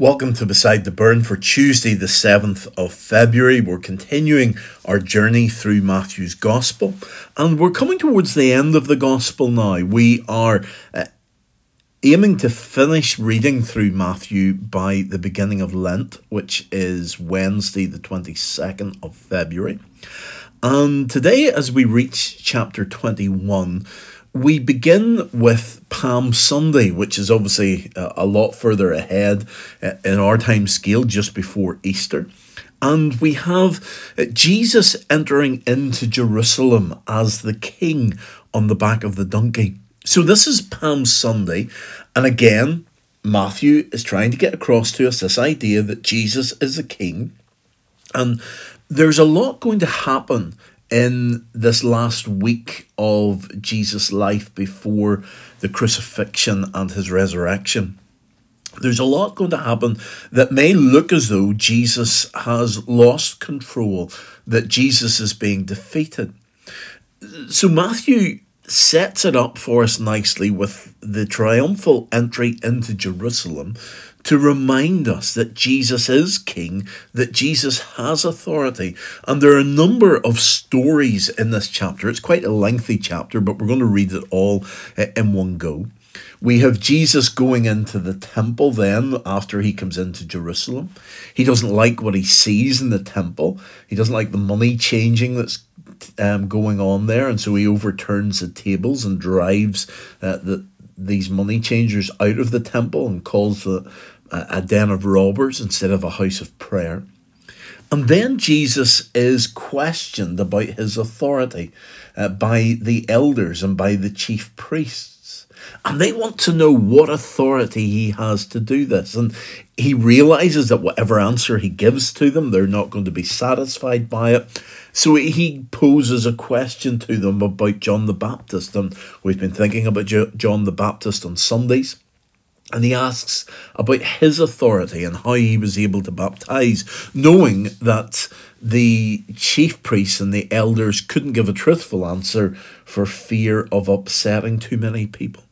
Welcome to Beside the Burn for Tuesday, the 7th of February. We're continuing our journey through Matthew's Gospel, and we're coming towards the end of the Gospel now. We are uh, aiming to finish reading through Matthew by the beginning of Lent, which is Wednesday, the 22nd of February. And today, as we reach chapter 21, we begin with Palm Sunday, which is obviously a lot further ahead uh, in our time scale, just before Easter. And we have uh, Jesus entering into Jerusalem as the king on the back of the donkey. So, this is Palm Sunday. And again, Matthew is trying to get across to us this idea that Jesus is a king. And there's a lot going to happen in this last week of Jesus' life before the crucifixion and his resurrection. There's a lot going to happen that may look as though Jesus has lost control, that Jesus is being defeated. So Matthew sets it up for us nicely with the triumphal entry into Jerusalem to remind us that Jesus is King, that Jesus has authority. And there are a number of stories in this chapter. It's quite a lengthy chapter, but we're going to read it all eh, in one go. We have Jesus going into the temple then after he comes into Jerusalem. He doesn't like what he sees in the temple. He doesn't like the money changing that's um, going on there, and so he overturns the tables and drives uh, the, these money changers out of the temple and calls the a den of robbers instead of a house of prayer. And then Jesus is questioned about his authority uh, by the elders and by the chief priests. And they want to know what authority he has to do this. And he realizes that whatever answer he gives to them, they're not going to be satisfied by it. So he poses a question to them about John the Baptist. And we've been thinking about John the Baptist on Sundays. And he asks about his authority and how he was able to baptize, knowing that the chief priests and the elders couldn't give a truthful answer for fear of upsetting too many people.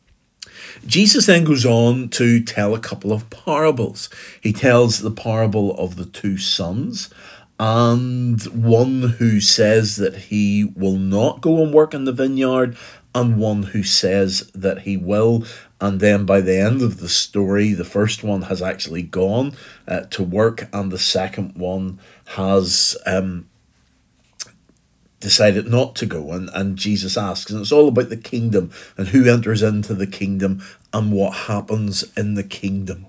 Jesus then goes on to tell a couple of parables. He tells the parable of the two sons and one who says that he will not go and work in the vineyard and one who says that he will. And then by the end of the story, the first one has actually gone uh, to work, and the second one has um, decided not to go. And, and Jesus asks, and it's all about the kingdom and who enters into the kingdom and what happens in the kingdom.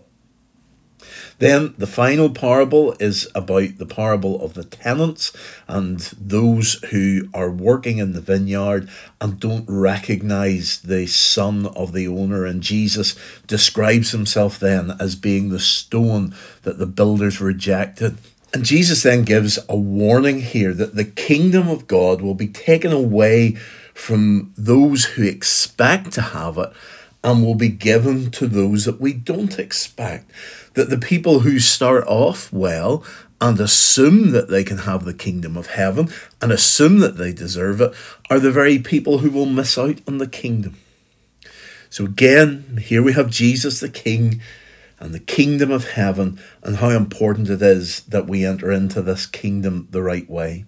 Then the final parable is about the parable of the tenants and those who are working in the vineyard and don't recognize the son of the owner. And Jesus describes himself then as being the stone that the builders rejected. And Jesus then gives a warning here that the kingdom of God will be taken away from those who expect to have it and will be given to those that we don't expect. That the people who start off well and assume that they can have the kingdom of heaven and assume that they deserve it are the very people who will miss out on the kingdom. So, again, here we have Jesus the King and the kingdom of heaven and how important it is that we enter into this kingdom the right way.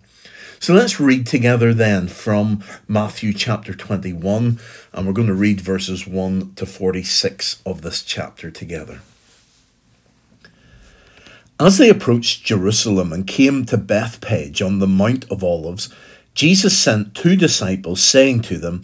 So let's read together then from Matthew chapter 21, and we're going to read verses 1 to 46 of this chapter together. As they approached Jerusalem and came to Bethphage on the Mount of Olives, Jesus sent two disciples, saying to them,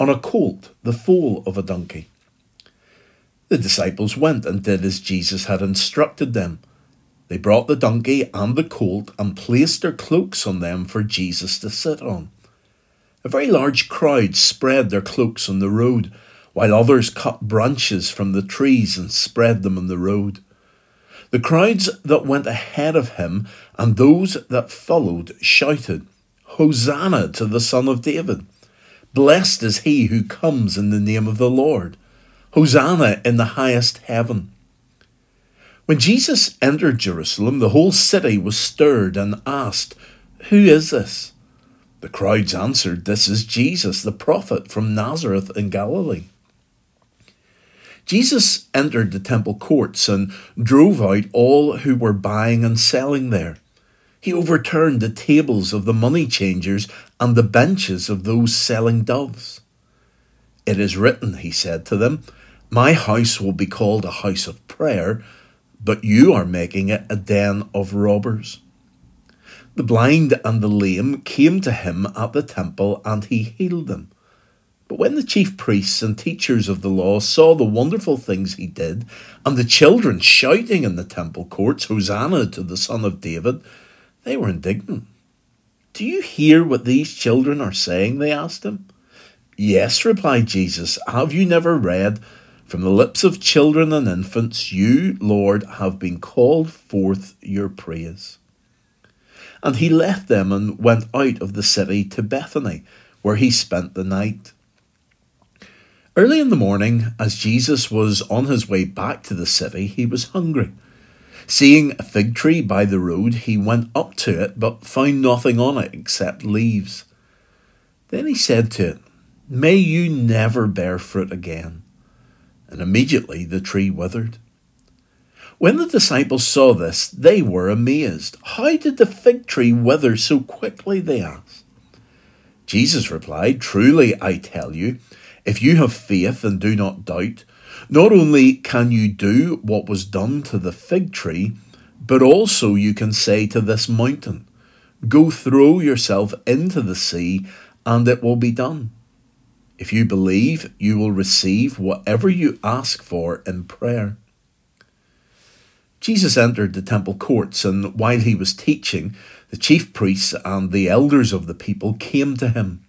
on a colt, the foal of a donkey. The disciples went and did as Jesus had instructed them. They brought the donkey and the colt and placed their cloaks on them for Jesus to sit on. A very large crowd spread their cloaks on the road, while others cut branches from the trees and spread them on the road. The crowds that went ahead of him and those that followed shouted, Hosanna to the Son of David! Blessed is he who comes in the name of the Lord! Hosanna in the highest heaven! When Jesus entered Jerusalem, the whole city was stirred and asked, Who is this? The crowds answered, This is Jesus, the prophet from Nazareth in Galilee. Jesus entered the temple courts and drove out all who were buying and selling there. He overturned the tables of the money changers and the benches of those selling doves. It is written, he said to them, My house will be called a house of prayer, but you are making it a den of robbers. The blind and the lame came to him at the temple, and he healed them. But when the chief priests and teachers of the law saw the wonderful things he did, and the children shouting in the temple courts, Hosanna to the Son of David, they were indignant. Do you hear what these children are saying? They asked him. Yes, replied Jesus. Have you never read, From the lips of children and infants, you, Lord, have been called forth your praise? And he left them and went out of the city to Bethany, where he spent the night. Early in the morning, as Jesus was on his way back to the city, he was hungry. Seeing a fig tree by the road, he went up to it, but found nothing on it except leaves. Then he said to it, May you never bear fruit again. And immediately the tree withered. When the disciples saw this, they were amazed. How did the fig tree wither so quickly? They asked. Jesus replied, Truly I tell you, if you have faith and do not doubt, not only can you do what was done to the fig tree, but also you can say to this mountain, Go throw yourself into the sea, and it will be done. If you believe, you will receive whatever you ask for in prayer. Jesus entered the temple courts, and while he was teaching, the chief priests and the elders of the people came to him.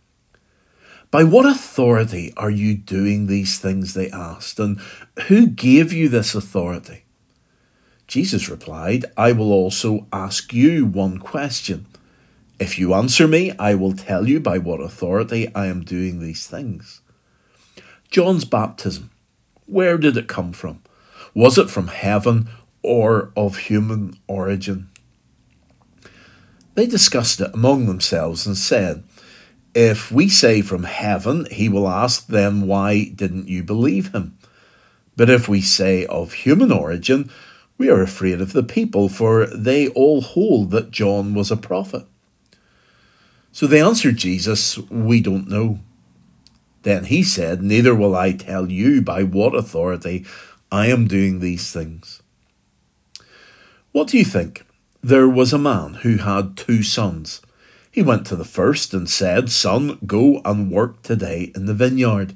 By what authority are you doing these things? They asked. And who gave you this authority? Jesus replied, I will also ask you one question. If you answer me, I will tell you by what authority I am doing these things. John's baptism, where did it come from? Was it from heaven or of human origin? They discussed it among themselves and said, if we say from heaven, he will ask them, Why didn't you believe him? But if we say of human origin, we are afraid of the people, for they all hold that John was a prophet. So they answered Jesus, We don't know. Then he said, Neither will I tell you by what authority I am doing these things. What do you think? There was a man who had two sons. He went to the first and said, Son, go and work today in the vineyard.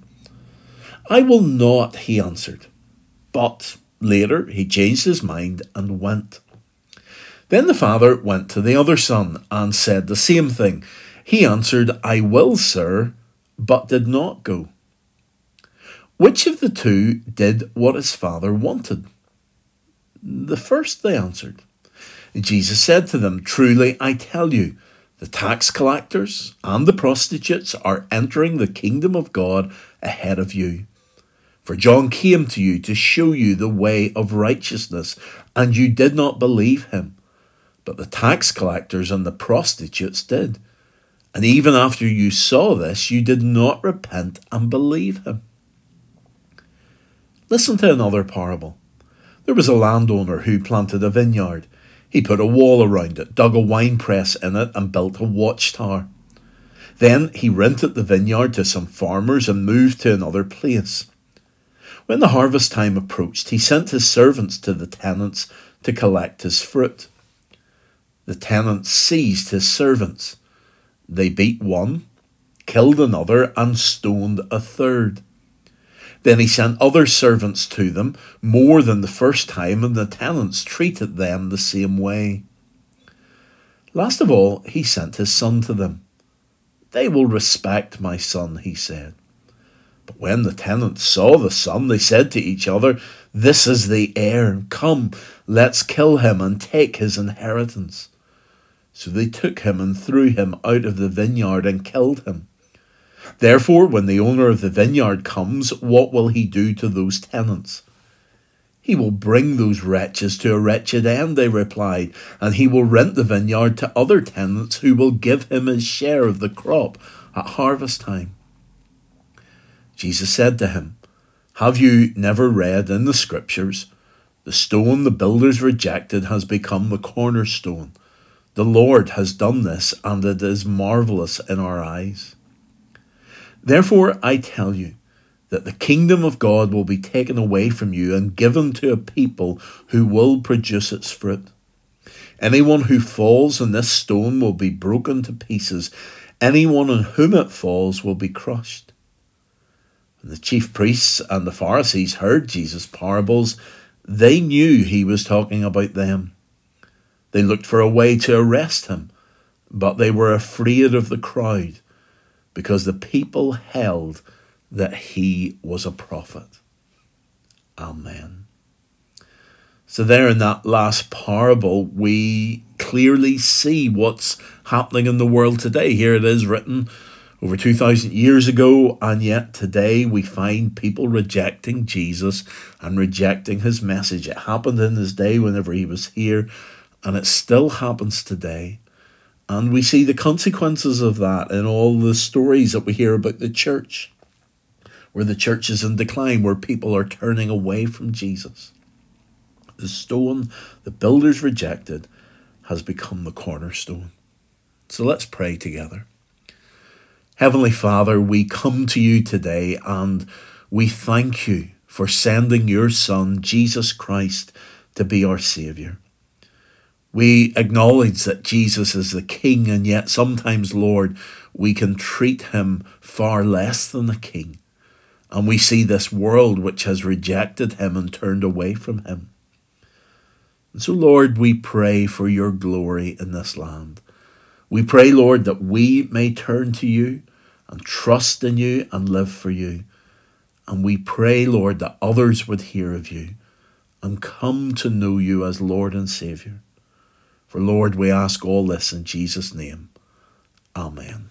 I will not, he answered. But later he changed his mind and went. Then the father went to the other son and said the same thing. He answered, I will, sir, but did not go. Which of the two did what his father wanted? The first, they answered. Jesus said to them, Truly I tell you, the tax collectors and the prostitutes are entering the kingdom of God ahead of you. For John came to you to show you the way of righteousness, and you did not believe him. But the tax collectors and the prostitutes did. And even after you saw this, you did not repent and believe him. Listen to another parable. There was a landowner who planted a vineyard he put a wall around it, dug a wine press in it, and built a watchtower. Then he rented the vineyard to some farmers and moved to another place. When the harvest time approached, he sent his servants to the tenants to collect his fruit. The tenants seized his servants. They beat one, killed another, and stoned a third. Then he sent other servants to them, more than the first time, and the tenants treated them the same way. Last of all, he sent his son to them. They will respect my son, he said. But when the tenants saw the son, they said to each other, This is the heir. Come, let's kill him and take his inheritance. So they took him and threw him out of the vineyard and killed him. Therefore, when the owner of the vineyard comes, what will he do to those tenants? He will bring those wretches to a wretched end, they replied, and he will rent the vineyard to other tenants who will give him his share of the crop at harvest time. Jesus said to him, Have you never read in the Scriptures, the stone the builders rejected has become the cornerstone? The Lord has done this, and it is marvelous in our eyes. Therefore, I tell you that the kingdom of God will be taken away from you and given to a people who will produce its fruit. Anyone who falls on this stone will be broken to pieces. Anyone on whom it falls will be crushed. When the chief priests and the Pharisees heard Jesus' parables, they knew he was talking about them. They looked for a way to arrest him, but they were afraid of the crowd because the people held that he was a prophet. Amen. So, there in that last parable, we clearly see what's happening in the world today. Here it is written over 2,000 years ago, and yet today we find people rejecting Jesus and rejecting his message. It happened in his day whenever he was here, and it still happens today. And we see the consequences of that in all the stories that we hear about the church, where the church is in decline, where people are turning away from Jesus. The stone the builders rejected has become the cornerstone. So let's pray together. Heavenly Father, we come to you today and we thank you for sending your Son, Jesus Christ, to be our Saviour. We acknowledge that Jesus is the King, and yet sometimes, Lord, we can treat him far less than a king. And we see this world which has rejected him and turned away from him. And so, Lord, we pray for your glory in this land. We pray, Lord, that we may turn to you and trust in you and live for you. And we pray, Lord, that others would hear of you and come to know you as Lord and Saviour. For Lord, we ask all this in Jesus' name. Amen.